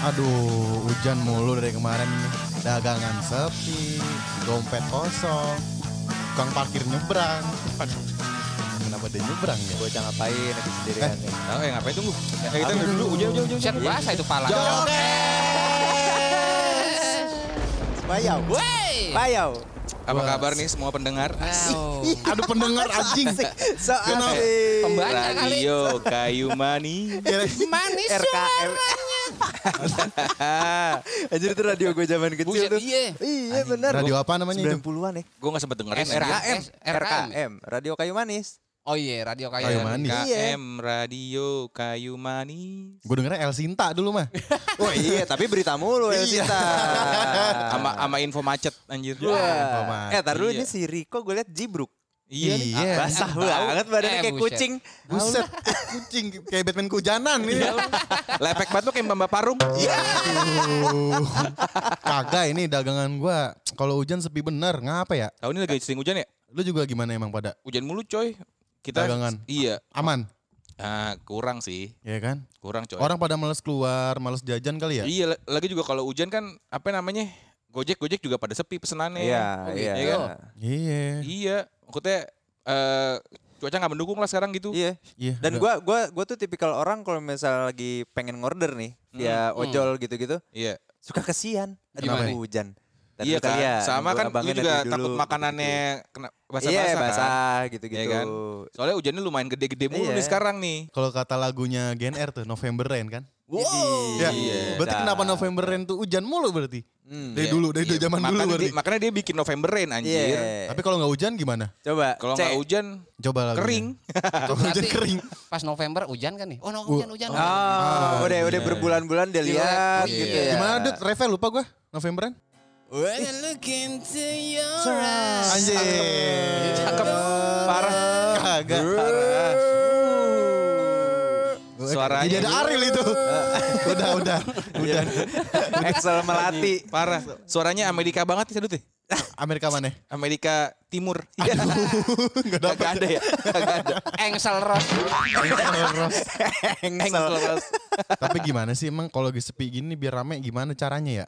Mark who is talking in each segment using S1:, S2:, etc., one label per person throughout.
S1: Aduh, hujan mulu dari kemarin nih. Dagangan sepi, dompet kosong, tukang parkir nyebrang. Aduh, kenapa dia nyebrang ya?
S2: Bocah ngapain lagi sendirian nih.
S3: Oh, eh ngapain tunggu? Ya, kita dulu dulu, hujan, hujan, hujan.
S4: Buset basah itu pala.
S2: Bayau.
S4: Wey.
S2: Bayau.
S3: Apa kabar nih semua pendengar?
S4: Wow.
S1: Aduh pendengar anjing.
S2: So
S1: Kenapa?
S2: asik.
S4: Pembaca kali.
S3: Radio Kayu Mani.
S4: Manis
S2: RKM. Anjir itu radio gue zaman kecil
S4: Buset,
S2: tuh.
S4: iya.
S2: Iya benar.
S1: Radio apa namanya itu?
S2: 90-an ya.
S3: Gue gak sempet dengerin. Anjir.
S2: RKM.
S4: RKM.
S2: RKM. Radio Kayu Manis.
S4: Oh iya, radio kayu,
S1: Kayu manis.
S3: KM Radio Kayu Mani.
S1: Gue dengernya El Sinta dulu mah.
S2: Oh iya, tapi berita mulu ya
S1: Iya.
S2: Sita.
S3: Sama sama info macet anjir.
S2: Wah.
S1: Paman.
S2: Eh, tar dulu
S3: Iya.
S2: ini si Riko gue liat jibruk.
S3: Iya. nih.
S1: Iya.
S2: Basah banget badannya
S4: Eh,
S2: kayak
S4: buset.
S2: kucing.
S1: Buset, kucing kayak Batman kujanan ini.
S3: Lepek banget tuh kayak Mbak Parung.
S1: Aduh. Kagak ini dagangan gua. Kalau hujan sepi bener, ngapa ya?
S3: Tahu ini lagi sering hujan ya?
S1: Lu juga gimana emang pada?
S3: Hujan mulu coy. Kita
S1: Dagangan.
S3: Iya.
S1: Aman,
S3: Nah, kurang sih.
S1: ya kan?
S3: Kurang coy.
S1: Orang pada males keluar, males jajan kali ya?
S3: Iya, la- lagi juga kalau hujan kan apa namanya? Gojek Gojek juga pada sepi pesenannya.
S2: Iya,
S4: Oh,
S2: iya. iya.
S1: Iya.
S3: Iya, maksudnya eh cuaca nggak mendukung lah sekarang gitu.
S2: Iya.
S1: Iya.
S2: Dan gua gua gua tuh tipikal orang kalau misal lagi pengen ngorder nih
S4: Hmm.
S2: ojol gitu-gitu,
S3: Iya.
S2: suka kesian. Aduh
S1: Gimana?
S2: hujan. Dan
S3: iya kan,
S2: kalian,
S3: sama kan lu
S2: abangnya
S3: juga
S2: nanti
S3: takut
S2: dulu,
S3: makanannya kena basah-basah
S2: Iya,
S3: kan.
S2: basah gitu-gitu.
S3: Iya kan? Soalnya hujannya lumayan gede-gede mulu
S2: Iya.
S3: nih sekarang nih.
S1: Kalau kata lagunya Gen R tuh November Rain kan?
S2: Wow.
S1: Ya.
S3: Iya.
S1: Berarti kenapa November Rain tuh hujan mulu berarti?
S2: Hmm.
S1: Dari
S3: Iya.
S1: dulu, dari
S3: Iya,
S1: zaman dulu
S3: makanya
S1: berarti.
S3: dia, makanya dia bikin November Rain anjir.
S2: Iya.
S1: Tapi kalau nggak hujan gimana?
S2: Coba
S3: Kalau nggak hujan
S1: Coba lagunya.
S3: kering.
S1: Kalau hujan kering.
S4: Pas November hujan kan nih? Oh, no, hujan, hujan.
S2: Oh, udah udah
S3: iya.
S2: berbulan-bulan dia lihat
S3: Iya.
S2: gitu ya.
S1: Gimana Dut? Reva lupa gua November Rain?
S4: When I look into your
S1: Anjir.
S3: Cakep. Parah.
S1: Kagak.
S3: Parah.
S1: Jadi
S3: Suaranya
S1: ada Ariel itu. udah, udah. Udah.
S2: Excel melati.
S3: parah. Suaranya Amerika banget sih Dut. ya?
S1: Amerika mana?
S3: Amerika Timur. Iya.
S1: Enggak.
S3: Gak ada ya? Gak ada.
S4: Engsel Ross.
S2: Excel.
S1: Tapi gimana sih emang kalau lagi sepi gini biar rame gimana caranya ya?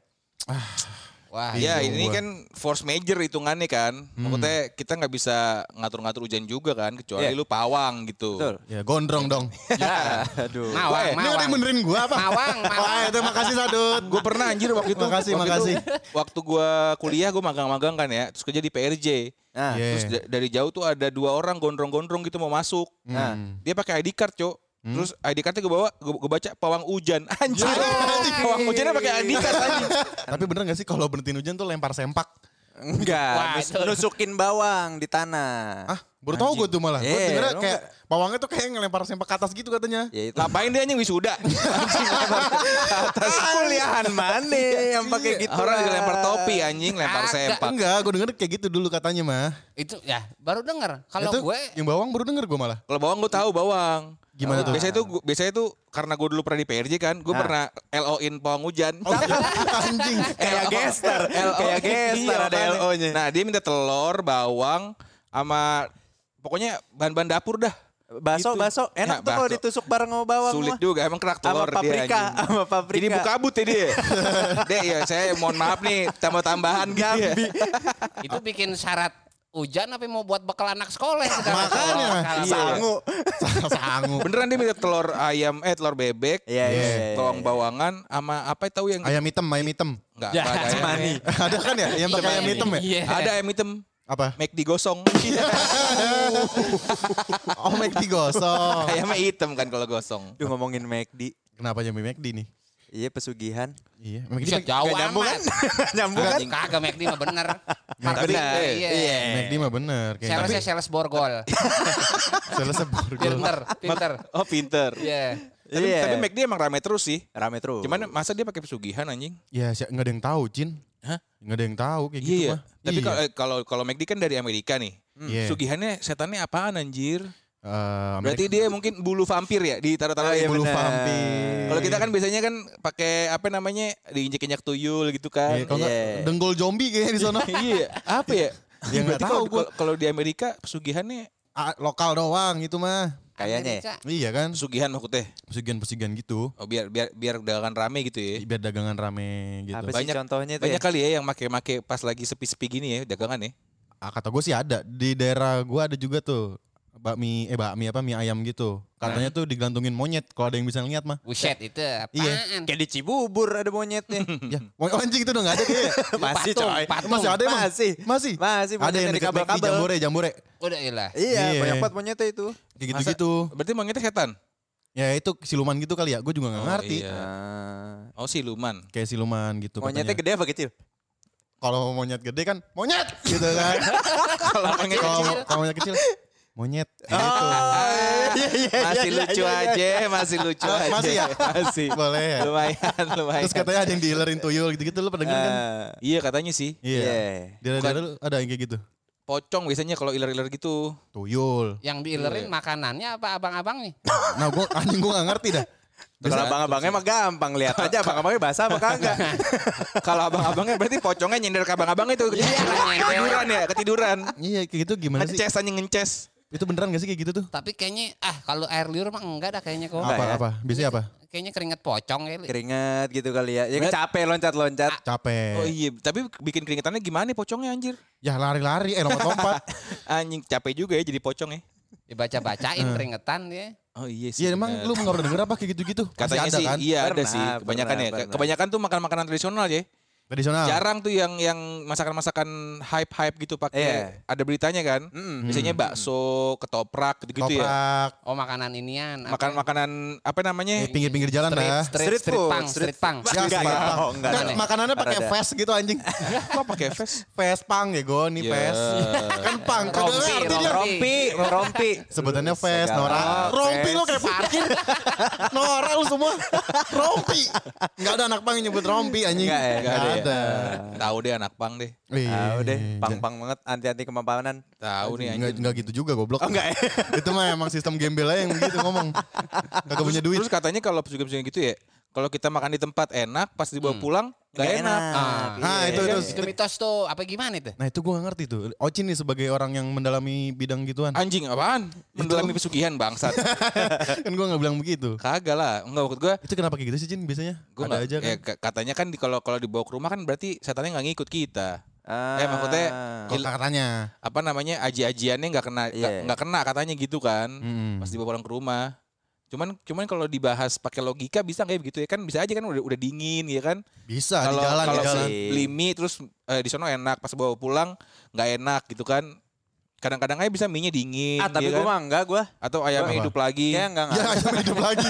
S4: Wah,
S3: Ya ini
S1: gua.
S3: kan force major hitungannya kan. Maksudnya kita nggak bisa ngatur-ngatur hujan juga kan. Kecuali
S2: Iya.
S3: lu pawang gitu.
S2: Betul.
S1: Ya gondrong dong.
S2: Ya, aduh.
S4: Mawang,
S1: Ini ada yang
S4: mawang.
S1: benerin gua apa?
S4: Mawang, mawang.
S1: Wah, itu makasih Sadut.
S3: Gue pernah anjir waktu itu.
S1: Makasih,
S3: waktu
S1: makasih.
S3: Itu, waktu gue kuliah gue magang-magang kan ya. Terus kerja di PRJ.
S2: Nah,
S1: Iya.
S3: Terus da- dari jauh tuh ada dua orang gondrong-gondrong gitu mau masuk.
S2: nah.
S3: Dia pakai ID card, Cok. Terus ID cardnya gue bawa, gue baca pawang hujan. Anjir. pawang hujannya pakai ID card.
S1: Tapi bener gak sih kalau berhentiin hujan tuh lempar sempak?
S2: Enggak,
S4: Wah,
S2: nus-
S4: itu-
S2: nusukin bawang di tanah.
S1: Ah, baru tahu gue tuh malah. Gue
S2: Iya,
S1: dengernya kayak pawangnya tuh kayak ngelempar sempak ke atas gitu katanya.
S2: Ya itu
S3: Ngapain dia anjing wisuda?
S2: atas kuliahan mana yang pakai gitu.
S3: Orang juga lempar topi anjing, lempar sempak.
S1: Enggak, gue denger kayak gitu dulu katanya mah.
S4: Itu ya baru denger. Kalau gue
S1: yang bawang baru denger gue malah.
S3: Kalau bawang gue tahu bawang.
S1: Gimana tuh?
S3: Biasanya tuh gua- biasanya tuh karena gue dulu pernah di PRJ kan, gue
S2: Ah.
S3: pernah LO-in pawang hujan.
S1: Anjing.
S2: Kayak gestar, kayak gestar ada. LO-nya.
S3: Nah, dia minta telur, bawang sama pokoknya bahan-bahan dapur dah.
S2: Baso,
S3: Gitu.
S2: baso. Enak
S3: Ya,
S2: tuh kalau ditusuk bareng sama bawang
S3: Sulit
S2: mah.
S3: juga emang kerak telur dia
S2: paprika, sama paprika.
S3: Jadi buka kabut ya dia. Dek ya saya mohon maaf nih tambah-tambahan gitu ya.
S4: itu bikin syarat hujan apa mau buat bekal anak sekolah sekarang.
S1: Makanya.
S3: Iya.
S2: Sangu.
S1: Sangu.
S3: Beneran dia minta telur ayam eh telur bebek,
S2: Iya, iya. iya.
S3: bawang bawangan sama apa tahu yang
S1: Ayam hitam, ayam hitam.
S3: enggak
S4: Ya,
S3: ada ayam.
S1: Ada kan ya? Yang pakai ayam hitam ya?
S4: Iya.
S3: Ada ayam hitam.
S1: Apa?
S3: Make digosong.
S1: Oh, McD gosong.
S3: Ayamnya hitam kan kalau gosong.
S2: Duh ngomongin McD.
S1: Kenapa jadi McD nih?
S2: Iya pesugihan.
S1: Iya, McD
S4: Buset, jauh
S2: nyambung
S4: amat.
S2: nyambung kan?
S4: Kagak McD mah bener.
S3: Bener.
S4: Iya.
S2: Iya.
S1: McD mah bener. Kayak
S4: Salesnya sales borgol.
S1: Salesnya borgol.
S4: Pinter, pinter.
S3: Oh pinter.
S4: Iya.
S3: Tapi,
S2: Iya.
S3: tapi McD emang rame terus sih.
S2: Rame terus.
S3: Cuman masa dia pakai pesugihan anjing?
S1: Ya, si- nggak ada yang tahu, Cin.
S3: Hah?
S1: Nggak ada yang tahu kayak gitu
S3: Iya.
S1: mah.
S3: Tapi
S1: Iya.
S3: kalau eh, kalau kalau McD kan dari Amerika nih.
S1: Iya.
S3: Sugihannya setannya apaan anjir?
S1: Eh,
S3: Berarti dia mungkin bulu vampir ya ditaruh-taruh
S2: Oh, iya,
S1: bulu
S2: bener.
S1: vampir.
S3: Kalau kita kan biasanya kan pakai apa namanya diinjek-injek tuyul gitu kan.
S1: Iya, kalau nggak
S2: Iya.
S1: denggol zombie kayaknya di sana.
S3: iya, apa ya?
S1: Ya, nggak
S3: Berarti
S1: tahu
S3: kalau
S1: gua.
S3: kalau- kalau di Amerika pesugihannya
S1: Ah, lokal doang itu mah.
S2: Kayaknya ya.
S4: Amerika.
S1: Iya kan?
S3: Pesugihan maksudnya.
S1: Pesugihan-pesugihan gitu.
S3: Oh biar biar biar dagangan rame gitu ya.
S1: Biar dagangan rame gitu.
S2: Apa sih
S3: Banyak-
S2: contohnya itu
S3: Banyak
S2: ya?
S3: kali ya yang make-make pas lagi sepi-sepi gini ya dagangan ya.
S1: Ah, kata gue sih ada. Di daerah gue ada juga tuh. Bakmi, eh bakmi apa, mie ayam gitu. Katanya tuh digantungin monyet kalau ada yang bisa ngeliat mah.
S4: Buset itu apaan?
S1: Iya.
S2: Kayak di Cibubur ada monyetnya.
S1: ya, oh, anjing itu udah gak ada kayaknya.
S2: Masih
S4: Patung,
S2: coy.
S4: patung.
S1: Masih ada emang?
S2: Masih.
S1: Masih?
S2: Masih
S1: ada yang deket McD,
S2: kabel-kabel.
S1: jambore, jambore.
S4: Udah ilah.
S2: Iya,
S1: Iya.
S2: banyak banget monyetnya itu.
S1: Kayak gitu-gitu.
S3: Berarti monyetnya setan.
S1: Ya itu siluman gitu kali ya. Gue juga gak
S3: Oh,
S1: ngerti.
S3: iya.
S2: Ah.
S3: Oh siluman.
S1: Kayak siluman gitu
S2: Monyetnya
S1: katanya.
S2: gede apa kecil?
S1: Kalau monyet gede kan monyet gitu kan.
S3: Kalau monyet
S1: Kalau
S3: kecil
S1: kalau monyet kecil monyet gitu.
S2: iya, iya,
S3: masih
S2: iya,
S3: lucu
S2: iya, iya.
S3: aja, masih lucu
S1: Ah,
S3: aja.
S1: masih ya?
S3: Masih.
S1: Boleh ya.
S3: lumayan, lumayan.
S1: Terus katanya ada yang dealerin tuyul gitu-gitu lu pernah denger kan?
S2: Ah,
S3: Iya katanya sih.
S1: Iya.
S2: Iya.
S1: Daerah-daerah lu ada yang kayak gitu.
S3: Pocong biasanya kalau iler-iler gitu.
S1: Tuyul.
S4: Yang diilerin makanannya apa abang-abang nih?
S1: Nah gua anjing gua gak ngerti dah.
S2: Kalau abang-abangnya mah gampang lihat aja abang-abangnya basah apa kagak.
S3: Kalau abang-abangnya berarti pocongnya nyender ke abang-abang itu.
S4: Iya,
S3: ketiduran ya, ketiduran.
S1: Iya kayak gitu gimana sih?
S3: Ngeces aja ngeces.
S1: Itu beneran gak sih kayak gitu tuh?
S4: Tapi kayaknya ah kalau air liur mah enggak dah kayaknya kok.
S2: Enggak
S1: Apa
S2: ya?
S1: apa? Biasanya apa?
S4: Kayaknya keringet pocong kali.
S2: Keringet gitu kali ya. Ya kan capek loncat-loncat.
S1: Capek.
S3: Oh iya, tapi bikin keringetannya gimana nih pocongnya anjir?
S1: Ya lari-lari, eh lompat-lompat.
S3: Anjing capek juga ya jadi pocong ya.
S4: Dibaca-bacain keringetan dia.
S3: Oh iya sih.
S1: Iya emang
S3: bener.
S1: lu gak pernah denger apa kayak gitu-gitu?
S3: Katanya
S1: ada
S3: sih
S1: kan?
S3: iya ada
S2: Pernah,
S3: sih kebanyakan
S2: pernah,
S3: ya.
S2: Pernah.
S3: Kebanyakan tuh makan makanan tradisional ya.
S1: Tradisional.
S3: Jarang tuh yang yang masakan-masakan hype-hype gitu pakai
S2: Iya.
S3: ada beritanya kan.
S2: Mm.
S3: Biasanya bakso, ketoprak gitu-gitu ya.
S1: Toprak.
S4: Oh makanan inian.
S3: Makan makanan apa namanya?
S1: Eh, pinggir-pinggir jalan
S4: street,
S1: dah.
S4: street,
S2: Street
S4: street,
S2: food,
S4: pang,
S2: street
S4: street pang.
S1: Ya,
S2: Enggak, enggak.
S1: punk.
S2: Oh, enggak.
S1: Kan
S4: Aneh.
S1: makanannya pakai vest gitu anjing.
S3: Kok pakai vest?
S1: Vest pang ya go nih
S3: Ya.
S1: vest. kan pang. Kagak
S4: Rompi.
S2: Rompi, rompi.
S1: Sebutannya vest, Nora. Rompi lu kayak parkir. Nora lu semua. Rompi. Enggak ada anak pang yang nyebut rompi anjing.
S2: Enggak ya?
S1: Enggak ada.
S3: Tahu deh anak pang deh.
S1: Iya.
S2: Tahu deh, pang-pang banget anti-anti kemampanan.
S3: Tahu nih
S1: Enggak,
S3: anjing.
S1: enggak gitu juga goblok.
S2: Oh enggak?
S1: Itu mah emang sistem gembel aja yang gitu ngomong. Kagak punya duit.
S3: Terus katanya kalau pesugihan-pesugihan gitu ya, kalau kita makan di tempat enak, pas dibawa pulang nggak
S2: Nggak
S3: enak.
S4: Ah,
S1: Nah,
S2: Iya.
S1: itu itu.
S4: Itu mitos tuh apa gimana itu?
S1: Nah, itu gua gak ngerti tuh. Ocin nih sebagai orang yang mendalami bidang gituan.
S3: Anjing apaan? Mendalami pesugihan bangsat.
S1: kan gua gak bilang begitu.
S3: Kagak lah. Enggak maksud gue.
S1: Itu kenapa kayak gitu sih, Cin biasanya?
S3: Gue
S1: Ada aja kan.
S3: ya, ka- katanya kan kalau kalau dibawa ke rumah kan berarti setannya nggak ngikut kita.
S2: Ah.
S3: Eh, maksudnya
S1: Kok katanya.
S3: apa namanya aji-ajiannya nggak kena nggak
S2: Iya.
S3: nggak kena katanya gitu kan.
S1: Mm.
S3: Pas dibawa pulang ke rumah. Cuman cuman kalau dibahas pakai logika bisa kayak begitu ya kan bisa aja kan udah udah dingin ya kan.
S1: Bisa di
S3: Kalau
S1: jalan, di
S3: kalau
S1: jalan.
S3: si beli mie terus eh, di sono enak pas bawa pulang nggak enak gitu kan. Kadang-kadang aja bisa mie-nya dingin
S2: Ah, tapi
S3: ya
S2: gue
S3: kan?
S2: mah enggak gue.
S3: atau ayamnya hidup lagi.
S2: Kayak enggak
S1: Ya,
S2: ngaruh.
S1: ayam hidup lagi.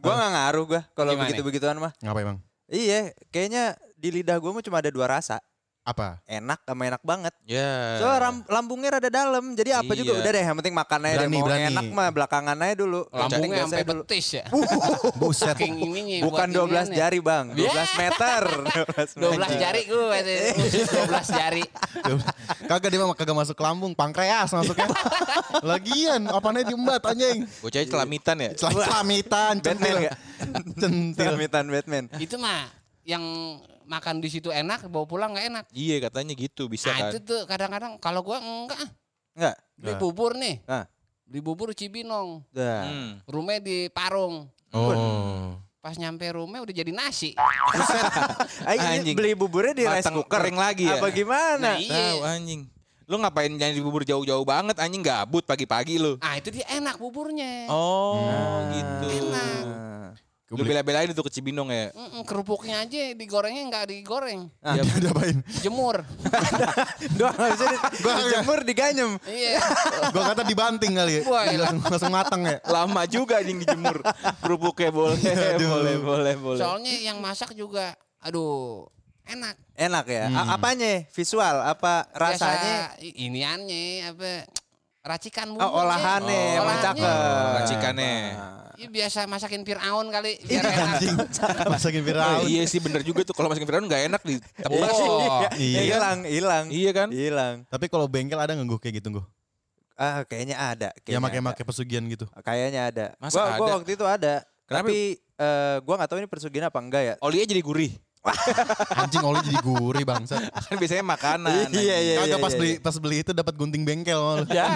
S2: Gue enggak ngaruh gue kalau begitu-begituan mah.
S1: Ngapa emang?
S2: Iya, kayaknya di lidah gue mah cuma ada dua rasa.
S1: Apa?
S2: Enak sama enak banget.
S3: Ya.
S2: Soalnya ram- lambungnya rada dalam. Jadi apa juga
S3: Iya.
S2: udah deh, yang penting makannya deh.
S1: Berani,
S2: Mau
S1: berani.
S2: enak mah belakangan aja dulu.
S4: Lambungnya sampai
S2: dulu.
S4: betis ya.
S1: Buset.
S4: Saking ininya
S2: Bukan
S4: buat
S2: 12
S4: iniannya.
S2: jari bang, 12 meter.
S4: 12 jari gue, khusus 12 jari.
S1: kagak dia mah kagak masuk ke lambung, pankreas masuknya. Lagian, apanya diembat anjing.
S3: Bocahnya celamitan ya.
S2: Batman
S1: centil. Centil.
S2: Selamitan Batman.
S4: Itu mah yang makan di situ enak, bawa pulang nggak enak.
S3: Iya katanya gitu bisa
S4: Nah
S3: kan.
S4: itu tuh kadang-kadang kalau gua enggak, ah.
S2: Enggak.
S4: beli
S1: Nah.
S4: bubur nih,
S2: Nah.
S4: beli bubur Cibinong,
S2: Dah.
S3: Hmm.
S4: rumah di Parung.
S1: Oh.
S4: Pas nyampe rumah udah jadi nasi.
S3: Anjing.
S2: beli buburnya di rice
S3: Matang
S2: cooker.
S3: kering lagi ya?
S2: Apa
S4: Nah,
S2: gimana?
S4: iya.
S3: Tahu anjing. Lu ngapain nyari bubur jauh-jauh banget anjing gabut pagi-pagi lu.
S4: Ah itu dia enak buburnya.
S3: Oh, gitu.
S4: Enak.
S3: Lu bela-belain itu ke Cibinong ya.
S4: Mm-mm, kerupuknya aja digorengnya nggak digoreng,
S1: Ah, dia diapain?
S4: jemur.
S2: Doang habis itu dijemur diganyem.
S4: iya.
S1: Gua kata dibanting kali ya.
S4: Wah, iya.
S1: langsung, langsung matang ya.
S3: Lama juga anjing dijemur. Kerupuknya boleh,
S1: Aduh.
S3: boleh, boleh, boleh.
S4: Soalnya yang masak juga, aduh, enak.
S2: Enak ya.
S1: Hmm.
S2: A- apanya? Visual apa rasanya?
S4: Biasa iniannya apa? Racikan bumbu.
S2: Oh, olahannya
S3: Oh,
S2: emang
S4: olahannya.
S2: cakep.
S3: Racikannya.
S4: Iya biasa masakin Fir'aun kali
S2: Iya,
S4: biar enak.
S1: Masakin
S3: Oh,
S1: Firaun.
S3: iya sih bener juga tuh kalau masukin Firaun gak enak di tebas.
S4: Oh,
S1: Iya.
S2: Hilang, hilang.
S3: Iya kan?
S2: Hilang.
S1: Tapi kalau bengkel ada nggak gue kayak gitu gue?
S2: Ah, kayaknya ada.
S1: Ya
S2: kayaknya
S1: makai
S2: ada.
S1: makai pesugihan gitu.
S2: Kayaknya ada.
S3: Masa
S2: gua, gua
S3: ada?
S2: waktu itu ada.
S3: Kenapa?
S2: Tapi eh, gua nggak tahu ini persugihan apa enggak ya.
S3: Olinya jadi gurih.
S1: Anjing oli jadi gurih bangsa.
S3: Kan biasanya makanan.
S2: Iya, iya,
S1: Kagak pas
S2: iya,
S1: beli
S2: iya.
S1: pas beli itu dapat gunting bengkel.
S3: Ya.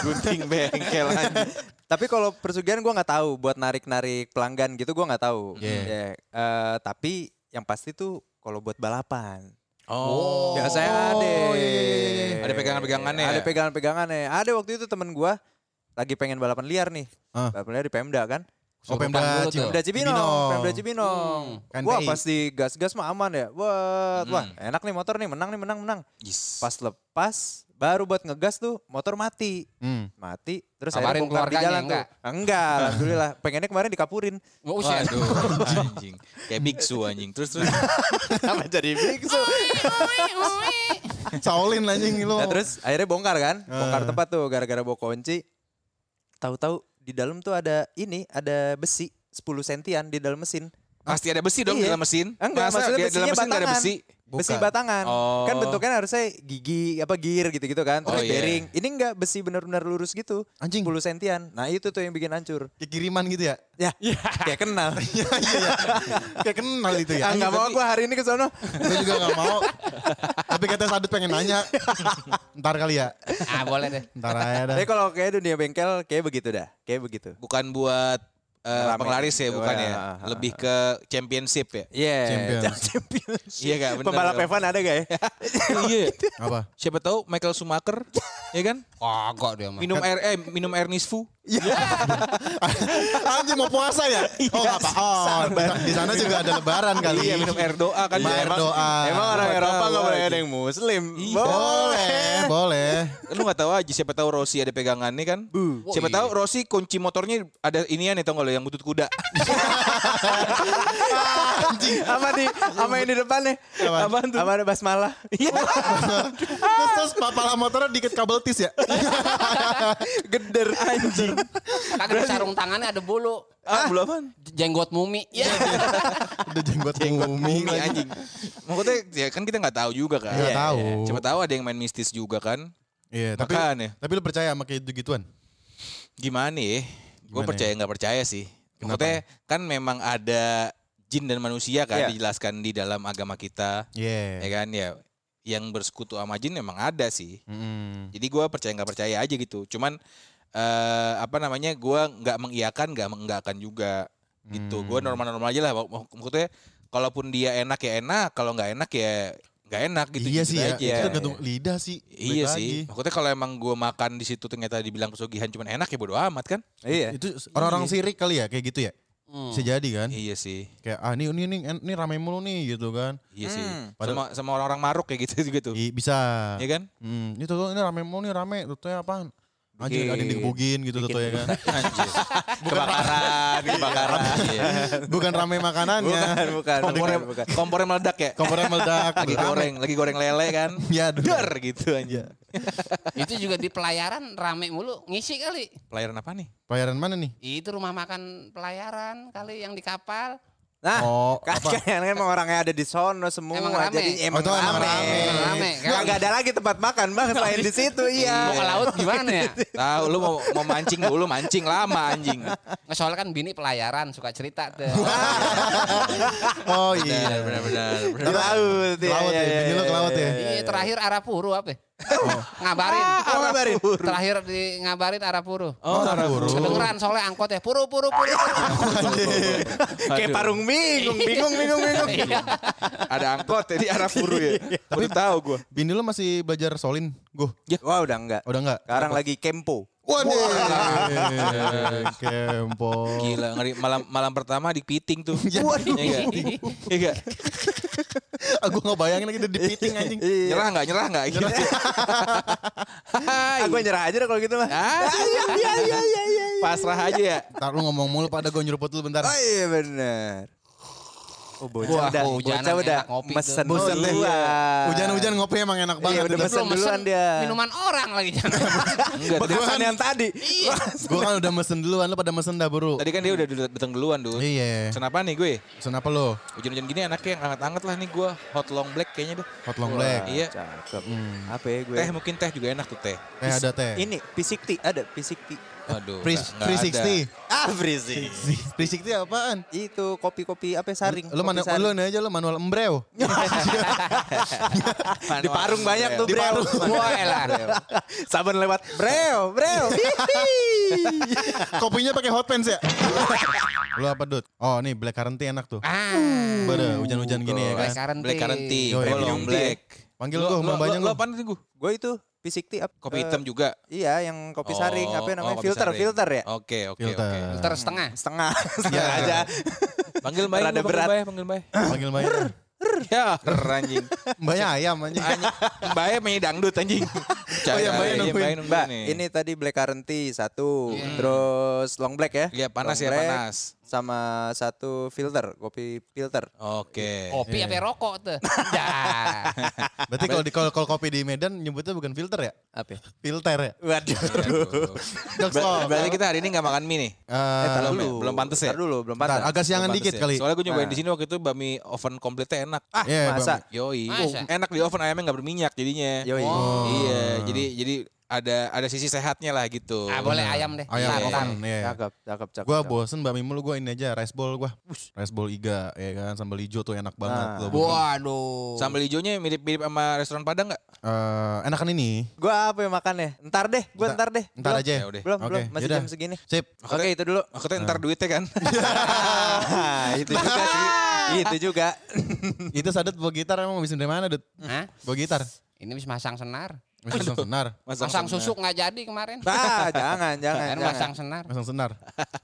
S3: Gunting bengkel aja.
S2: Tapi kalau persugihan gue nggak tahu buat narik-narik pelanggan gitu gue nggak tahu.
S1: Iya.
S2: Ya, eh, tapi yang pasti tuh kalau buat balapan.
S3: Oh.
S2: Biasanya ada.
S1: iya, iya, iya, iya.
S3: Ada pegangan-pegangannya
S2: Ada
S3: ya?
S2: pegangan-pegangannya. Ada waktu itu temen gue lagi pengen balapan liar nih.
S1: Ah.
S2: Balapan liar di Pemda kan.
S1: Oh, Pemda. Cibinong.
S2: Pemda Cibinong, Pemda Cibinong.
S1: Kan
S2: Wah
S1: PI.
S2: pas di gas-gas mah aman ya. Wah, wah
S3: Hmm.
S2: enak nih motor nih, menang nih, menang, menang.
S3: Yes.
S2: Pas lepas, baru buat ngegas tuh motor mati.
S1: Hmm.
S2: Mati, terus akhirnya bongkar di jalan
S4: enggak?
S2: tuh. Enggak, alhamdulillah. Pengennya kemarin dikapurin.
S4: Nggak usah.
S3: Waduh, anjing. Kayak biksu anjing. Terus terus.
S2: Apa jadi biksu?
S1: Saulin anjing lu.
S2: Nah, terus akhirnya bongkar kan? Bongkar tempat tuh gara-gara bawa kunci. Tahu-tahu di dalam tuh ada ini, ada besi 10 sentian di dalam mesin.
S3: Pasti ada besi dong di
S2: Iya.
S3: dalam mesin.
S2: Enggak,
S3: Masa
S2: maksudnya
S3: di dalam
S2: besinya
S3: mesin nggak ada
S2: batangan.
S3: besi?
S2: Besi
S1: Bukan.
S2: batangan.
S3: Oh.
S2: Kan bentuknya harusnya gigi apa gear gitu-gitu kan. Terus
S3: Oh, iya.
S2: bearing. Ini enggak besi benar-benar lurus gitu.
S1: Anjing.
S2: 10 sentian. Nah, itu tuh yang bikin hancur.
S1: Kayak kiriman gitu ya.
S2: Ya, kayak kenal.
S1: Iya iya iya. Kayak kenal itu ya.
S2: Ah, nggak mau gua hari ini ke sono.
S1: Gue juga gak mau. Tapi kata Sadut pengen nanya. Ntar kali ya.
S4: Ah boleh deh.
S1: Ntar aja dah.
S2: Tapi kalau kayak dunia bengkel kayak begitu dah. Kayak begitu.
S3: Bukan buat eh,
S2: Rame
S3: penglaris ya,
S2: gitu,
S3: bukan
S2: ya.
S3: ya. Lebih ke championship ya.
S2: Iya.
S1: Champions.
S2: Champions.
S3: Iya gak bener.
S2: Pembalap
S3: dong.
S2: F1 ada gak ya?
S3: Iya.
S1: Apa?
S3: Siapa tahu Michael Schumacher, ya kan?
S4: Kagak dia mah.
S3: Minum air eh minum air nisfu.
S1: Anjing mau puasa ya? Oh apa? Oh di sana juga ada lebaran kali.
S3: Iya, minum air doa kan.
S1: Iya,
S3: Dia
S1: air
S3: emang-
S1: doa.
S2: Emang orang Eropa boleh ada yang muslim.
S1: Boleh, boleh.
S3: Lu gak tahu aja siapa tahu Rossi ada pegangannya kan. Siapa
S4: iya.
S3: tahu Rossi kunci motornya ada inian nih tau gak lo yang butut kuda.
S2: Sama di sama yang di depan nih.
S1: Apaan
S2: tuh? Sama ada basmalah.
S1: Terus, terus pala motornya dikit kabel tis ya?
S2: Geder anjing.
S4: Kagak sarung tangannya ada bulu.
S3: Ah, belum apaan?
S4: Jenggot mumi. Ya.
S1: Udah jenggot
S3: Mumi
S1: lagi.
S3: anjing. Maksudnya ya kan kita gak tahu juga kan.
S1: Nggak tahu.
S3: Siapa tahu ada yang main mistis juga kan.
S1: Iya, tapi
S3: Makanya.
S1: tapi lu percaya sama kayak gitu-gituan?
S3: Gimana ya? Gue percaya nggak percaya sih. Maksudnya kan memang ada jin dan manusia kan
S2: Iya.
S3: dijelaskan di dalam agama kita.
S1: Iya.
S3: Ya kan ya. Yang bersekutu sama jin memang ada sih.
S1: Mm-mm.
S3: Jadi gue percaya nggak percaya aja gitu. Cuman eh apa namanya gue nggak mengiyakan nggak mengiyakan juga gitu. Gue
S1: Hmm.
S3: normal-normal aja lah. Mak- Maksudnya kalaupun dia enak ya enak, kalau nggak enak ya nggak enak gitu.
S1: iya
S3: gitu
S1: sih ya,
S3: aja.
S1: itu tergantung lidah sih.
S3: Iya
S1: Balik
S3: sih.
S1: lagi.
S3: Maksudnya kalau emang gue makan di situ ternyata dibilang pesugihan cuman enak ya bodo amat kan?
S2: Iya.
S1: Itu orang-orang sirik kali ya kayak gitu ya? Bisa jadi kan?
S3: Iya sih.
S1: Kayak ah ini ini ini, ini rame mulu nih gitu kan.
S3: Iya sih.
S2: Hmm.
S3: Sama sama orang-orang maruk kayak gitu juga tuh.
S1: I, bisa.
S3: Iya kan?
S1: Hmm, ini tuh ini rame mulu nih rame. Tuh apaan? Anjir ada yang digebugin gitu tuh ya kan.
S3: Anjir. kebakaran, kebakaran. Iya.
S1: Bukan rame makanannya.
S2: Bukan, bukan,
S3: Kompornya,
S2: bukan,
S3: kompornya meledak ya.
S1: Kompornya meledak.
S3: Lagi
S1: rame.
S3: goreng, lagi goreng lele kan.
S1: Ya.
S3: Der gitu aja.
S4: Itu juga di pelayaran rame mulu. Ngisi kali.
S3: Pelayaran apa nih?
S1: Pelayaran mana nih?
S4: Itu rumah makan pelayaran kali yang di kapal.
S2: Nah,
S1: Oh,
S2: kan
S1: apa?
S2: kan emang orangnya ada di sono semua.
S4: Emang rame.
S2: Jadi
S1: Oh,
S2: emang
S1: emang
S2: rame.
S1: rame.
S4: Emang rame, kan?
S2: Gak ada lagi tempat makan bang selain di situ. Iya.
S4: Mau ke laut gimana ya?
S3: Tahu lu mau mau mancing dulu, mancing lama anjing.
S4: Soalnya kan bini pelayaran suka cerita tuh.
S1: Oh iya.
S3: benar, benar.
S2: Di laut.
S1: Ke laut ya, bini lu ke laut ya?
S4: Iya terakhir Arapuru apa? Ya? Ngabarin.
S2: Oh, ngabarin.
S4: Terakhir di ngabarin Arapuru.
S1: Oh, Arapuru.
S4: Kedengeran soalnya angkot ya. Puru puru puru. puru.
S2: Kayak parung bingung, bingung, bingung, bingung.
S4: Iya.
S3: Ada angkot ya di arah puru ya. Tapi tahu gua.
S1: Bini lu masih belajar solin? Gue.
S2: Wah udah enggak.
S1: Udah enggak?
S2: Sekarang lagi kempo.
S1: Waduh. Kempo.
S3: Gila, ngeri. Malam malam pertama di piting tuh.
S1: Waduh.
S3: Iya enggak? Iya enggak?
S1: Aku nggak bayangin lagi di piting anjing.
S3: Nyerah enggak? Nyerah enggak? Gitu. Hai.
S2: Aku nyerah aja deh kalau gitu mah.
S3: Ah, iya, iya, iya, iya, iya. Pasrah aja ya.
S1: Ntar lu ngomong mulu pada gue nyeruput dulu bentar.
S2: Oh iya bener. Oh bocah
S4: Wah,
S2: udah,
S4: hujanan
S2: bocah udah
S4: enak ngopi
S2: mesen.
S1: Bosen deh.
S2: duluan.
S1: Hujan-hujan ngopi emang enak
S2: Iya,
S1: banget.
S2: udah
S1: Udah-
S2: mesen duluan
S4: mesen
S2: dia.
S4: Minuman orang lagi jangan.
S3: Enggak, tadi,
S2: Pesan yang tadi.
S1: Gue kan udah mesen duluan, lu pada mesen dah buru.
S3: tadi kan dia udah dulu- datang duluan tuh.
S1: Iya.
S3: Kenapa nih gue?
S1: Kenapa lo?
S3: Hujan-hujan gini anaknya yang anget-anget lah nih gue. Hot long black kayaknya deh.
S1: Hot long black.
S3: Iya.
S2: Cakep.
S1: Hmm.
S2: Apa ya gue?
S3: Teh mungkin teh juga enak tuh teh.
S1: Teh ada teh.
S2: Ini P60 ada P60.
S3: Aduh.
S1: Free, free
S3: ada.
S1: 60.
S2: Ah, berisik.
S1: Free 60 apaan?
S2: Itu kopi-kopi apa saring?
S1: Lu mana lu aja lu manual embreo.
S2: Di parung banyak tuh,
S1: Di
S2: Breo.
S1: parung.
S4: Wah, elah.
S2: Saban lewat. Breo, Breo.
S1: Kopinya pakai hot pants ya? lu apa, Dut? Oh, nih black currant tea enak tuh.
S4: Ah.
S1: Bada hujan-hujan gini ya
S4: Black
S1: kan.
S3: Black currant tea,
S1: premium
S3: long
S2: tea.
S3: black.
S1: Panggil gua
S3: lo-
S1: Mbak Banyak
S3: Lo
S1: gua.
S3: apaan sih gue?
S2: Gue itu P60 up.
S3: Kopi
S2: eh,
S3: hitam juga.
S2: Iya, yang kopi saring. Apa
S3: Oh,
S2: namanya?
S3: oh,
S2: filter,
S3: saring.
S2: filter ya?
S3: Oke, oke,
S1: Filter.
S3: oke.
S4: Filter setengah.
S2: Setengah, setengah aja.
S3: Panggil Mbak,
S2: Rada
S3: panggil
S2: berat.
S3: Mbak, panggil Mbak.
S1: Panggil Mbak.
S3: Ya, anjing.
S1: Mbaknya ayam anjing.
S3: Mbak main dangdut anjing.
S1: Oh iya, Mbak nungguin.
S2: Mbak, ini tadi black currant tea satu, terus long black ya?
S3: Iya, panas
S2: Long
S3: ya,
S2: black,
S3: panas.
S2: Sama satu filter, kopi filter.
S3: Oke.
S4: Kopi apa rokok tuh? Ya.
S1: Berarti kalau di kalau kopi di Medan nyebutnya bukan filter ya?
S2: Apa? ya?
S1: Filter ya?
S2: Waduh.
S1: Jokes lo.
S3: Berarti kita hari ini nggak makan mie nih.
S1: Eh,
S2: tar
S3: belum
S2: dulu.
S3: ya? Belum pantes ya?
S2: Tar dulu, belum pantas.
S1: agak siangan
S3: Belum
S1: dikit
S3: ya?
S1: kali.
S3: Soalnya gue nyobain
S2: Nah.
S3: di sini waktu itu bami oven komplitnya enak. Ah,
S1: Iya,
S2: Masa?
S3: yoi.
S4: Masa?
S3: Enak di oven ayamnya nggak berminyak jadinya.
S2: Yoi.
S3: Iya, jadi jadi ada ada sisi sehatnya lah gitu.
S4: Ah, boleh ayam deh.
S1: Ayam
S3: Iya.
S1: oven, iya.
S2: Cakep, cakep, cakep.
S1: Gua bosen bami mulu gua ini aja rice bowl gua. Rice bowl iga ya kan sambal hijau tuh enak banget
S2: Nah.
S1: tuh.
S4: Waduh.
S3: Sambal hijaunya mirip-mirip sama restoran Padang nggak?
S1: Eh, enakan ini.
S2: Gua apa yang makan ya? Ntar deh, gua
S1: Ntar-
S2: ntar deh.
S1: Ntar
S2: Belum,
S1: aja.
S3: Ya udah.
S2: Belum,
S1: Oke,
S2: belum. Masih
S1: yaudah.
S2: jam segini.
S1: Sip.
S2: Oke, itu dulu.
S3: Maksudnya ntar duitnya kan?
S2: itu juga sih. Itu juga.
S1: Itu Sadet bawa gitar emang bisa dari mana, Dut?
S4: Hah?
S1: Bawa gitar.
S4: Ini bisa masang senar.
S1: Masang senar.
S4: Masang susuk nggak jadi kemarin.
S2: Ah, jangan, jangan,
S4: Kan
S2: jangan.
S4: masang senar.
S1: Masang senar.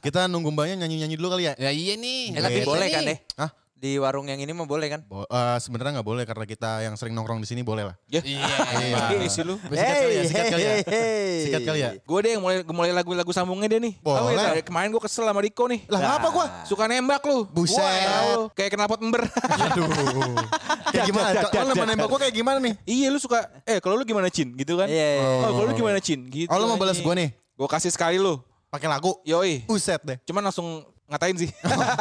S1: Kita nunggu mbaknya nyanyi-nyanyi dulu kali ya?
S4: Ya iya nih.
S2: Eh, tapi boleh kan deh?
S1: Hah?
S2: Di warung yang ini mah boleh kan?
S1: Bo- eh, sebenarnya nggak boleh karena kita yang sering nongkrong di sini boleh lah.
S3: Ya,
S4: Iya.
S3: ini sih lu.
S1: Sikat kali ya, sikat kali ya. Sikat kali ya.
S3: Gue deh yang mulai mulai lagu-lagu sambungnya deh nih.
S1: Boleh.
S3: Tahu ya, kemarin gue kesel sama Riko nih.
S1: Lah ngapa gua?
S3: Suka nembak lu.
S1: Buset.
S3: Wow, kayak knalpot ember.
S1: Aduh. kayak gimana? Kalau nembak nembak gua kayak gimana nih?
S3: iya lu suka, eh kalau lu gimana Cin? Gitu kan?
S2: Iya, iya, iya.
S3: Oh kalau lu gimana Cin? Gitu.
S1: Oh, lu mau balas gua nih?
S3: Gue kasih sekali lu.
S1: Pakai lagu.
S3: Yoi.
S1: Buset deh.
S3: Cuman langsung ngatain sih.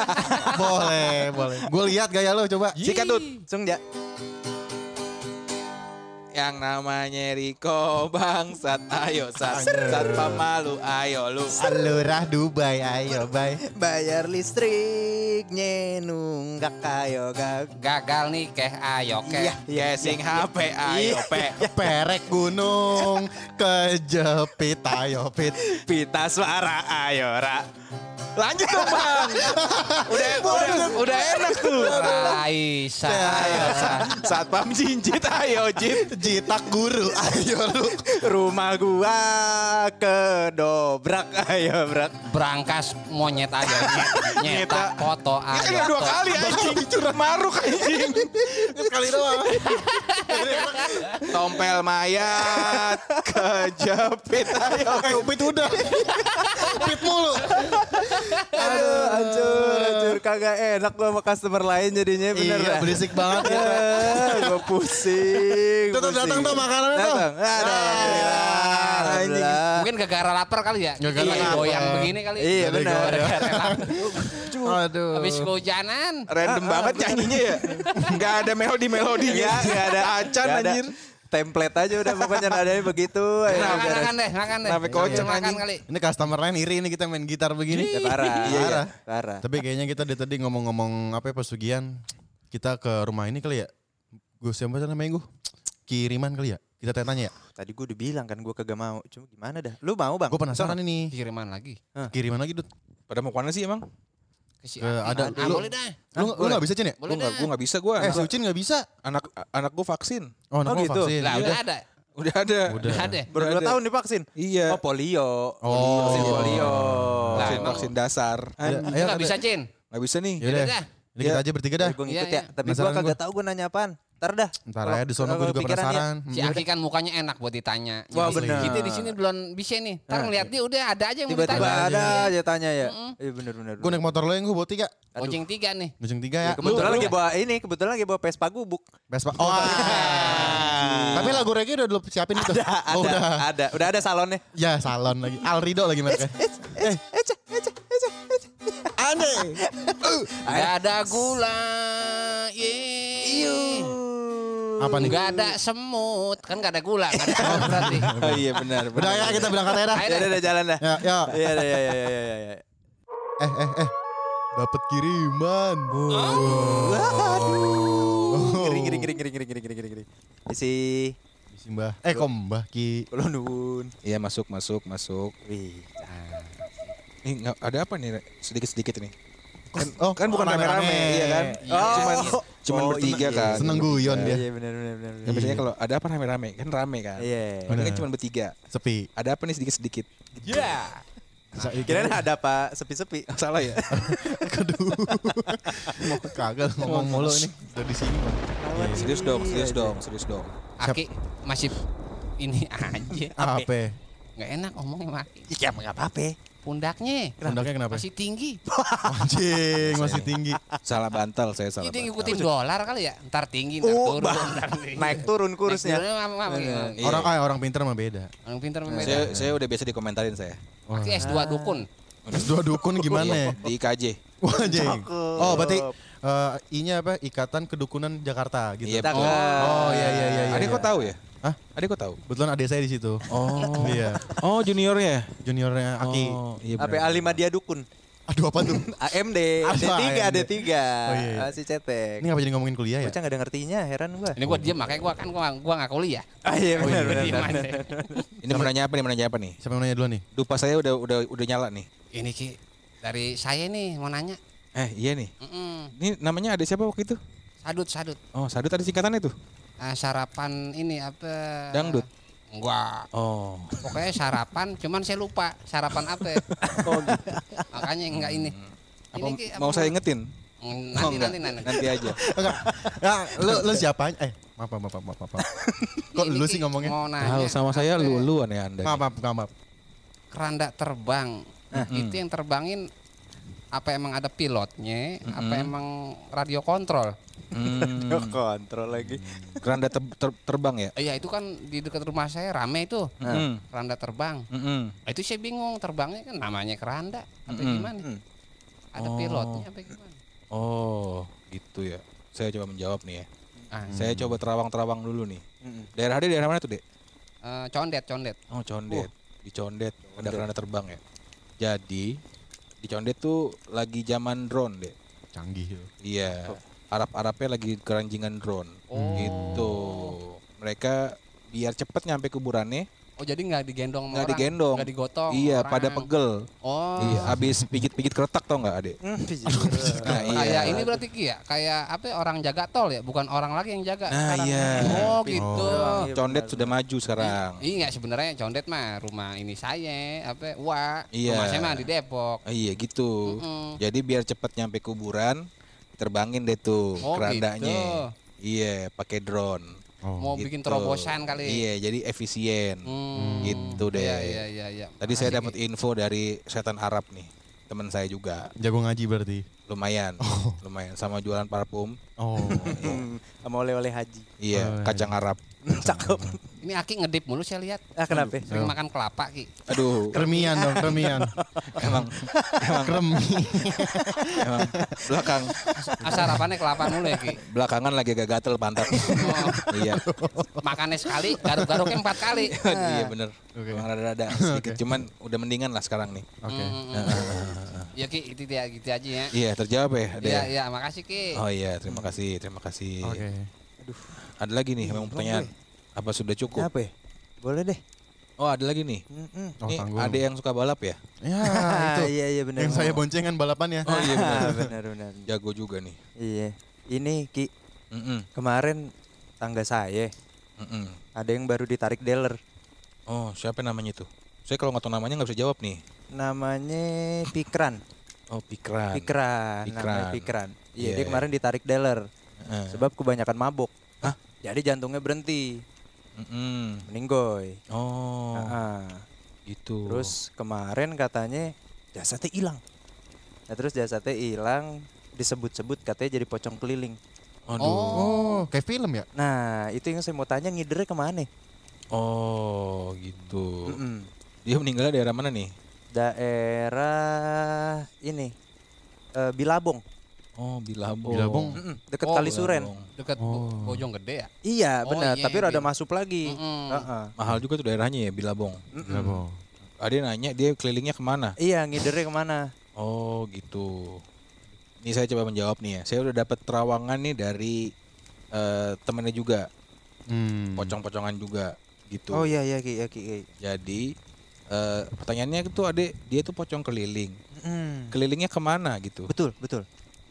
S1: boleh, boleh. Gue lihat gaya lo coba.
S3: Sikat Dut.
S2: Langsung ya.
S3: Yang namanya Riko bangsat. Ayo sat. Sat pamalu. Ayo lu.
S1: Alurah Dubai, ayo bye.
S2: Bayar listriknya nunggak ayo gak.
S4: Gagal nih keh ayo keh.
S2: Iya,
S3: Casing HP. Ayo pe.
S1: Perek gunung, kejepit, ayo pit.
S2: Pita suara ayo ra.
S3: Lanjut dong bang. udah, udah, udah enak tuh.
S4: Raisa.
S3: Saat pam jinjit. Ayo jit.
S1: Jitak guru, ayo lu.
S2: Rumah gua kedobrak ayo brak.
S4: Berangkas monyet aja. Nyet- Nyetak foto
S3: Ini
S4: ayo.
S3: dua kali anjing. Curah maruk anjing.
S1: Sekali doang.
S3: Tompel mayat. Kejepit. Ayo.
S1: Eh, pit udah. Pit mulu.
S2: Aduh, hancur, hancur. Kagak enak gua sama customer lain jadinya bener
S1: Iya, berisik banget ya.
S2: Gua pusing.
S1: Tuh, tuh,
S2: pusing.
S1: datang tuh makanannya tuh.
S2: Datang. Ada, alhamdulillah. Alhamdulillah.
S4: Mungkin gara-gara lapar kali ya.
S1: Gara-gara
S4: Iya,
S1: lapar.
S4: goyang begini kali.
S2: Iya benar.
S1: Aduh.
S4: Habis kehujanan.
S3: Random banget nyanyinya ya. Gak ada melodi-melodinya.
S2: Iya, nggak ada.
S3: Acan anjir.
S2: Template aja udah pokoknya nadanya begitu.
S4: makan deh, makan deh.
S3: Sampai anjing.
S4: kali.
S1: Ini customer lain iri nih kita main gitar begini.
S2: Ya, parah.
S1: Iya,
S2: Parah. Parah.
S1: Tapi kayaknya kita dari tadi ngomong-ngomong apa ya pesugihan. Kita ke rumah ini kali ya. Gue siapa sih namanya gue? Kiriman kali ya. Kita tanya ya.
S2: Tadi gue udah bilang kan gue kagak mau. Cuma gimana dah? Lu mau bang?
S1: Gue penasaran ini.
S4: Kiriman lagi.
S1: Kiriman lagi Dut.
S3: Pada mau ke mana sih emang?
S4: Ke si
S1: Eh, ada-
S4: Ah,
S1: lu-
S4: boleh dah.
S1: Lu, lu gak bisa Cin ya?
S4: Boleh
S3: Gue gak,
S4: dah.
S3: gue gak bisa gue.
S1: Eh si Ucin gak bisa.
S3: anak anak gue vaksin.
S1: Oh, anak
S2: Oh,
S1: lu
S2: gitu.
S1: vaksin.
S4: Lah
S1: Ya
S4: udah ada.
S3: Udah ada.
S1: Udah.
S4: Udah ada.
S2: Berdua
S3: Berada.
S2: tahun divaksin?
S3: Iya.
S2: Oh polio.
S1: Oh.
S2: Vaksin polio.
S3: vaksin, vaksin dasar.
S1: Ayo,
S4: Lu
S1: ayo,
S4: nggak bisa, Cin.
S3: Gak bisa nih.
S1: Yaudah.
S4: Yaudah.
S1: Ini kita aja bertiga dah.
S2: Gue ngikut ya. Tapi gue kagak
S1: gua.
S2: tahu gue nanya apaan. Ntar dah.
S1: Ntar aja di sono gue juga
S2: ya.
S1: penasaran.
S4: Si Aki kan mukanya enak buat ditanya.
S2: Wah,
S4: Jadi,
S2: bener.
S4: Kita di sini belum bisa nih. Ntar ngeliat dia udah ada aja yang mau
S2: Tiba-tiba
S4: ditanya.
S2: ada aja tanya ya. Iya bener-bener.
S1: Gue naik motor lo yang gue bawa tiga.
S4: Kucing tiga nih.
S1: Kucing tiga ya.
S2: Kebetulan lagi bawa ini, kebetulan lagi bawa Vespa gubuk.
S1: Vespa. Oh. Tapi lagu reggae udah lu siapin itu.
S2: Ada,
S1: Oh, udah.
S2: ada, udah ada salonnya.
S1: Ya salon lagi. Alrido lagi mereka. Eh. Aneh.
S4: Gak ada gula. Iya.
S1: Apa nih?
S4: Gak ada semut. Kan gak ada gula. Gak ada semut berarti.
S3: Oh iya benar.
S1: Udah ya kita berangkat katanya dah.
S2: Udah udah jalan dah.
S1: Ya ya.
S2: Iya iya iya iya iya. iya.
S1: Eh eh eh. Dapat kiriman.
S2: Oh. Aduh. Kiri kiri kiri kiri kiri kiri kiri kiri. Isi
S1: Isi mbah. Eh kok mbah ki.
S2: Kulon
S3: Iya masuk masuk masuk.
S2: Wih.
S3: Nih nggak- ada apa nih sedikit sedikit nih? Kan,
S1: Oh,
S3: kan bukan rame-rame, iya kan?
S2: Oh.
S3: Cuman cuman
S2: Oh,
S3: bertiga
S2: iya.
S3: kan.
S1: Seneng guyon dia.
S2: Iya benar benar benar.
S3: Ya, biasanya kalau ada apa rame-rame kan rame kan.
S2: Iya.
S3: Ini kan cuma bertiga.
S1: Sepi.
S3: Ada apa nih sedikit sedikit?
S2: Iya.
S1: Bisa
S2: Kirain ada apa sepi-sepi.
S3: Salah ya?
S1: Kagak ngomong mulu ini. Udah di sini, Bang.
S3: serius dong, serius dong, serius dong.
S4: Aki masih ini aja.
S1: Apa?
S4: Nggak enak ngomongnya sama Aki.
S2: Ya enggak apa-apa.
S4: Pundaknya
S1: Pundaknya kenapa?
S4: masih tinggi.
S1: Anjing, masih tinggi.
S3: Salah bantal saya salah.
S4: Jadi ngikutin dolar kali ya. Ntar tinggi, ntar
S2: Oh,
S4: turun.
S2: bah.
S4: ntar tinggi.
S2: Naik turun kursnya.
S4: Naik turun, apa- apa-
S2: Bener.
S3: Iya.
S1: Orang ah, orang pintar mah beda.
S4: Orang pintar membeda.
S3: Saya saya udah biasa dikomentarin saya.
S4: Aki S2 dukun.
S1: Dua dukun gimana?
S3: Di IKJ.
S1: Wah, anjing. Oh, berarti eh, I-nya apa? Ikatan Kedukunan Jakarta gitu.
S3: Iya, betul.
S1: Oh, iya iya iya. iya.
S3: Adik kok tahu ya?
S1: Hah?
S3: Adik kok tahu?
S1: Kebetulan adik saya di situ.
S3: Oh.
S1: Iya,
S3: Oh, juniornya.
S1: juniornya Aki.
S3: Oh, iya
S2: Apa
S3: benar.
S2: Alima dia dukun?
S1: Aduh, apa tuh?
S2: AMD,
S1: Apa
S2: D3,
S1: AMD?
S2: D3.
S1: Oh, iya, iya.
S2: Masih cetek.
S1: Ini ngapa jadi ngomongin kuliah ya?
S2: Bocah gak ada ngertinya, heran gua.
S4: Ini gua diem makanya gua kan gua gua nggak kuliah.
S2: Ah iya
S1: Oh, iya,
S2: benar benar. Benar.
S3: Ini mau nanya apa nih? Mau nanya apa nih?
S1: Siapa yang nanya duluan nih?
S3: Dupa saya udah udah udah nyala nih.
S4: Ini Ki dari saya nih mau nanya.
S3: Eh, iya nih. Ini namanya ada siapa waktu itu?
S4: Sadut sadut.
S3: Oh, Sadut ada singkatannya tuh.
S4: Ah, sarapan ini apa?
S3: Dangdut?
S4: Enggak.
S3: Oh.
S4: Pokoknya sarapan, cuman saya lupa sarapan apa. ya.
S3: Oh, gitu.
S4: Makanya enggak ini.
S3: Apa,
S4: Ini, apa
S3: mau saya ingetin?
S4: Mm,
S3: Oh,
S4: Nanti
S3: enggak.
S4: nanti nanti.
S3: Nanti aja.
S1: Enggak. Ya, lu lu siapa? Eh, maaf maaf maaf maaf. maaf. Kok
S4: Ini,
S1: lu sih ngomongnya?
S4: Mau nanya.
S3: Tahu sama saya lu
S4: ya?
S3: lu aneh Anda.
S1: Maaf maaf maaf. maaf.
S4: Keranda terbang. Itu yang terbangin apa emang ada pilotnya? Apa emang radio kontrol?
S3: Hmm,
S2: Kontrol lagi.
S3: keranda ter- ter- terbang ya?
S4: Iya itu kan di dekat rumah saya rame itu
S3: Hmm.
S4: keranda terbang.
S3: Mm-mm.
S4: Nah, itu saya bingung terbangnya kan namanya keranda apa
S3: Mm-mm.
S4: gimana?
S2: Hmm.
S4: Ada
S3: Oh.
S4: pilotnya apa gimana?
S3: Oh, gitu ya. Saya coba menjawab nih ya.
S4: Ah,
S3: Saya coba terawang-terawang dulu nih.
S2: Mm-mm.
S3: Daerah dia daerah mana tuh, Dek?
S4: eh, condet condet.
S3: Oh, Condet. Di Condet ada keranda terbang ya. Jadi di Condet tuh lagi zaman drone, Dek.
S1: Canggih.
S3: Iya. Arab-Arabnya lagi keranjingan drone.
S4: Oh.
S3: Gitu. Mereka biar cepet nyampe kuburannya,
S4: Oh jadi nggak digendong sama
S3: nggak
S4: orang?
S3: digendong.
S4: Nggak digotong.
S3: Iya,
S4: orang.
S3: pada pegel.
S4: Oh.
S3: Iya, abis pijit-pijit keretak tau nggak, Adek?
S2: Hmm,
S3: Nah, iya.
S4: Kayak ini berarti Ki ya, kayak apa ya, orang jaga tol ya, bukan orang lagi yang jaga.
S3: Nah,
S4: sekarang.
S3: iya.
S4: Oh gitu.
S2: Oh. Iya,
S3: Condet
S2: benar,
S3: sudah maju sekarang.
S4: Iya sebenarnya condet mah rumah ini saya, apa Wah,
S3: Iya.
S4: rumah saya mah di Depok.
S3: Ah, iya gitu.
S4: Mm-mm.
S3: Jadi biar cepet nyampe kuburan, terbangin deh tuh
S4: Oh,
S3: kerandanya. Iya, pakai drone.
S1: Oh.
S4: Mau
S3: Gitu.
S4: bikin terobosan kali.
S3: Iya, jadi efisien.
S4: Hmm.
S3: Gitu deh.
S4: Iya iya iya. iya.
S3: Tadi saya
S4: Makasih,
S3: dapat info dari setan Arab nih. Teman saya juga.
S1: Jago ngaji berarti.
S3: Lumayan. Lumayan sama jualan parfum.
S1: Oh.
S2: Sama oleh-oleh haji.
S3: Iya,
S1: Oh,
S3: kacang Arab.
S2: Cakep.
S4: Ini Aki ngedip mulu saya lihat.
S2: Ah kenapa?
S4: Sering makan kelapa Ki.
S3: Aduh,
S1: Kremian dong, kremian.
S3: emang emang
S1: Kremi.
S3: emang belakang
S4: Ah, Sarapannya kelapa mulu ya Ki.
S3: belakangan lagi agak gatel pantat.
S4: Oh,
S3: iya.
S4: makannya sekali, garuk-garuknya empat kali.
S3: iya bener.
S1: Oke.
S3: Emang rada-rada sedikit. Cuman udah mendingan lah sekarang nih.
S1: Oke.
S4: Mm-mm. Ya Ki, itu dia gitu aja ya.
S3: Iya, terjawab ya? Ada
S4: Iya
S3: ya?
S4: iya, makasih Ki.
S3: Oh iya, terima kasih, terima kasih.
S1: Oke.
S3: Ada lagi nih, memang pertanyaan. Apa sudah cukup?
S2: Apa ya? Boleh deh.
S3: Oh ada lagi nih.
S2: Mm-mm.
S1: Oh,
S3: Nih
S1: tanggung.
S3: ada yang suka balap ya?
S1: Ya, itu.
S2: iya iya benar.
S1: Yang saya boncengan balapannya.
S3: Oh iya benar.
S2: Benar benar.
S3: Jago juga nih.
S2: Iya. Ini Ki,
S3: Mm-mm,
S2: kemarin tangga saya
S3: mm-mm.
S2: ada yang baru ditarik dealer.
S3: Oh siapa namanya tuh? Saya kalau nggak tahu namanya nggak bisa jawab nih.
S2: Namanya Pikran.
S3: Oh Pikran.
S2: Pikran, namanya
S3: Pikran.
S2: Pikran. Iya,
S3: Iya,
S2: dia
S3: iya.
S2: kemarin ditarik dealer
S3: Heeh.
S2: sebab kebanyakan mabuk.
S3: Hah?
S2: Jadi jantungnya berhenti,
S3: Mm-mm.
S2: meninggoy.
S3: Oh
S2: Ah,
S3: gitu.
S2: Terus kemarin katanya jasadnya hilang. Nah, terus jasadnya hilang disebut-sebut katanya jadi pocong keliling.
S3: Aduh.
S1: Oh, kayak film ya?
S2: Nah, itu yang saya mau tanya ngidernya ke mana?
S3: Oh gitu.
S2: Mm-mm.
S3: Dia meninggalnya daerah mana nih?
S2: Daerah ini eh, Bilabong.
S3: Oh, Bilabong.
S1: Bilabong.
S2: Mm-mm, deket
S4: Oh,
S2: Kali Suren.
S4: Dekat Bo- Bojong Gede ya?
S2: Iya
S4: Oh,
S2: benar,
S4: iya,
S2: tapi
S4: iya,
S2: rada
S4: Bil.
S2: masuk lagi.
S4: Mm-mm.
S2: Heeh.
S3: Mahal juga tuh daerahnya ya Bilabong.
S1: Bilabong.
S3: Ada yang nanya dia kelilingnya ke mana?
S2: Iya, ngidernya ke mana?
S3: Oh gitu. Ini saya coba menjawab nih ya. Saya udah dapat terawangan nih dari eh, temennya juga,
S1: Hmm.
S3: pocong-pocongan juga gitu.
S2: Oh iya iya Ki, ya Ki. Ki.
S3: Jadi eh, pertanyaannya itu ada dia tuh pocong keliling.
S2: Mm.
S3: Kelilingnya ke mana gitu?
S2: Betul, betul.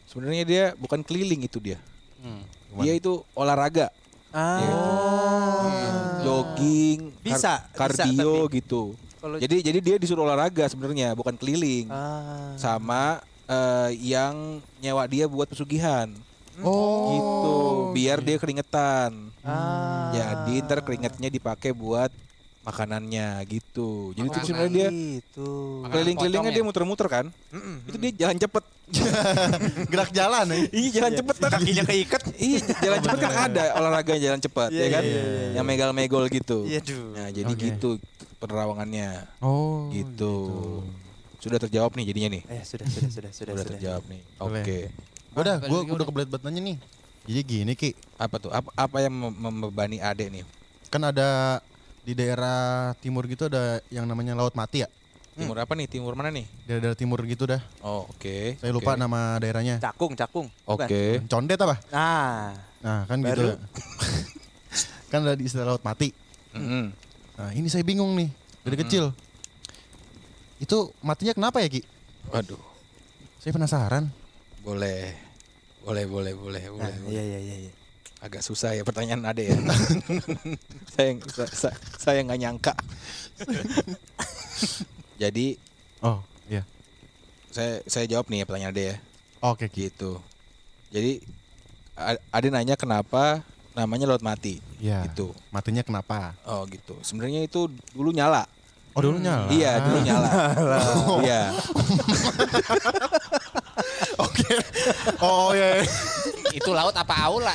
S3: Sebenarnya dia bukan keliling itu dia.
S4: Hmm.
S3: Dia itu olahraga,
S2: Ah.
S3: Iya. jogging, kar-
S2: Bisa, bisa,
S3: kardio gitu.
S2: Kalau
S3: Jadi jadi dia disuruh olahraga sebenarnya, bukan keliling.
S2: ah.
S3: Sama eh, yang nyewa dia buat pesugihan.
S1: Oh.
S3: gitu biar dia keringetan
S2: Ah.
S3: jadi ntar keringetnya dipakai buat makanannya gitu. Jadi itu sebenarnya dia
S2: gitu.
S3: Keliling-kelilingnya dia
S4: ya?
S3: muter-muter kan.
S2: Mm-mm.
S3: itu dia jalan cepet.
S1: Gerak jalan nih.
S3: iya jalan cepet kan
S2: Kakinya keikat.
S3: iya jalan cepet kan ada olahraga jalan cepet
S2: Iya,
S3: ya kan?
S2: iya,
S3: yang megal-megol gitu.
S2: Iya,
S3: nah jadi gitu penerawangannya
S1: Oh.
S3: gitu. sudah terjawab nih jadinya nih?
S2: Eh, sudah, sudah, sudah, sudah,
S3: sudah
S2: sudah.
S3: terjawab nih. Oke.
S1: Udah,
S4: Ah,
S1: gua udah
S4: udah.
S1: kebelet banget nanya nih. Jadi gini Ki,
S3: apa tuh? Apa, apa yang mem- membebani adek nih?
S1: Kan ada di daerah timur gitu ada yang namanya Laut Mati ya.
S3: timur apa nih timur mana nih
S1: Daerah, daerah timur gitu dah.
S3: oh oke
S1: Saya lupa
S3: oke.
S1: nama daerahnya.
S2: Cakung, cakung.
S3: Oke
S1: Condet apa?
S2: Nah,
S1: Nah, kan
S2: Baru.
S1: gitu. kan ada di istilah Laut Mati.
S3: Mm-mm.
S1: Nah, ini saya bingung nih dari kecil. Itu matinya kenapa ya, Ki?
S3: waduh
S1: Saya penasaran.
S3: Boleh, boleh, boleh, boleh,
S2: nah
S3: boleh. boleh.
S2: iya, iya, iya. iya.
S3: Agak susah ya pertanyaan ada ya. saya sa- sa- saya nggak nyangka. Jadi
S1: Oh, iya.
S3: saya saya jawab nih ya pertanyaan ada ya.
S1: Oke, Ki.
S3: Gitu. Jadi Ade nanya kenapa namanya laut mati.
S1: Iya.
S3: Gitu.
S1: Matinya kenapa?
S3: Oh gitu. Sebenarnya itu dulu nyala.
S1: Oh, dulu nyala.
S3: Iya dulu nyala. Iya.
S1: Oke. Oh, iya.
S4: Itu laut apa aula?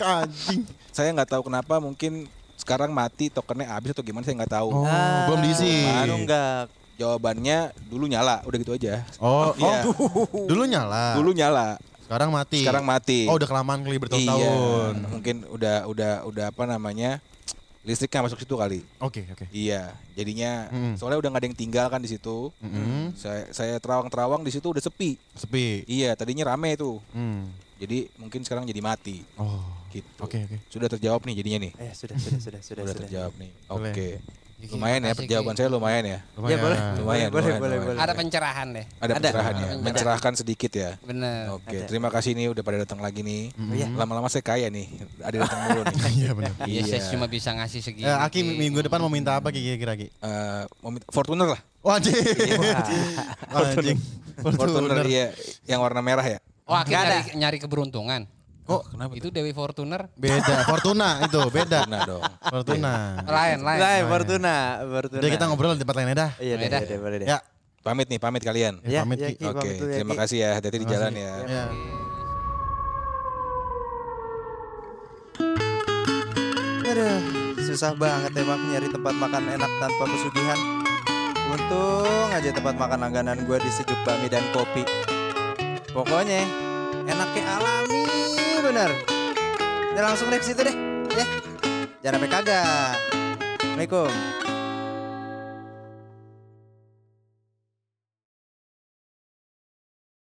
S1: Anjing.
S3: Saya nggak tahu kenapa mungkin sekarang mati tokennya habis atau gimana saya nggak tahu.
S1: Oh,
S2: Ah,
S1: belum diisi.
S2: Nunggak.
S3: Jawabannya dulu nyala, udah gitu aja.
S1: Oh,
S3: Iya.
S1: oh. Dulu nyala.
S3: Dulu nyala,
S1: Sekarang mati.
S3: sekarang mati.
S1: Oh, udah kelamaan kali bertahun-tahun.
S3: Iya, mungkin udah udah udah apa namanya? Listriknya masuk situ kali.
S1: Oke, oke.
S3: Iya, jadinya
S1: Mm.
S3: soalnya udah nggak ada yang tinggal kan di situ.
S1: Mm-mm.
S3: Saya saya terawang-terawang di situ udah sepi.
S1: Sepi.
S3: Iya, tadinya rame tuh.
S1: Hmm.
S3: Jadi mungkin sekarang jadi mati
S1: Oh.
S3: gitu.
S1: Oke, oke.
S3: Sudah terjawab nih jadinya nih.
S2: Eh, sudah, sudah, sudah, sudah,
S3: Sudah
S2: sudah.
S3: terjawab nih. Oke.
S4: Gigi,
S3: Lumayan ya
S4: Ki.
S3: saya lumayan ya.
S1: Lumayan.
S2: Ya, boleh.
S3: Lumayan,
S2: boleh,
S3: lumayan,
S2: boleh,
S3: lumayan.
S2: boleh.
S4: Ada pencerahan deh.
S3: Ada
S2: Ada.
S3: pencerahan ya.
S2: Ada.
S3: Mencerahkan sedikit ya.
S4: Bener.
S3: Oke,
S2: Ada.
S3: terima kasih nih udah pada datang lagi nih.
S1: Mm-mm.
S2: Iya.
S3: Lama-lama saya kaya nih. Ada datang mulu nih.
S1: Iya benar.
S4: Iya, saya
S3: Iya.
S4: cuma bisa ngasih segini.
S1: Eh, Aki
S4: Ki.
S1: minggu depan mau minta apa Ki kira-kira Ki?
S3: Eh, mau minta- Fortuner lah.
S1: Oh, anjing. anjing.
S3: Fortuner iya yang warna merah ya.
S4: Oh, Aki nyari, nyari keberuntungan.
S1: Oh,
S3: kenapa?
S4: Itu Dewi Fortuner.
S1: beda. Fortuna itu, beda.
S3: Fortuna dong.
S1: Fortuna.
S4: Lain, lain.
S2: Lain, Fortuna, Fortuna.
S1: Udah kita ngobrol di tempat lain dah.
S2: Iya, deh,
S4: Beda.
S2: iya, deh, boleh deh.
S1: Ya,
S3: Pamit nih, pamit kalian.
S1: ya,
S2: Ya,
S1: pamit
S2: ya.
S3: Oke,
S2: pamit dulu ya,
S3: terima kasih ya. Hati-hati di jalan ya.
S1: Ya.
S2: Aduh, susah banget emang nyari tempat makan enak tanpa pesugihan. Untung aja tempat makan langganan gue di sejuk bakmi dan kopi. Pokoknya enaknya alami bener. Udah langsung ke situ deh, ya. Jangan sampai kagak. Assalamualaikum.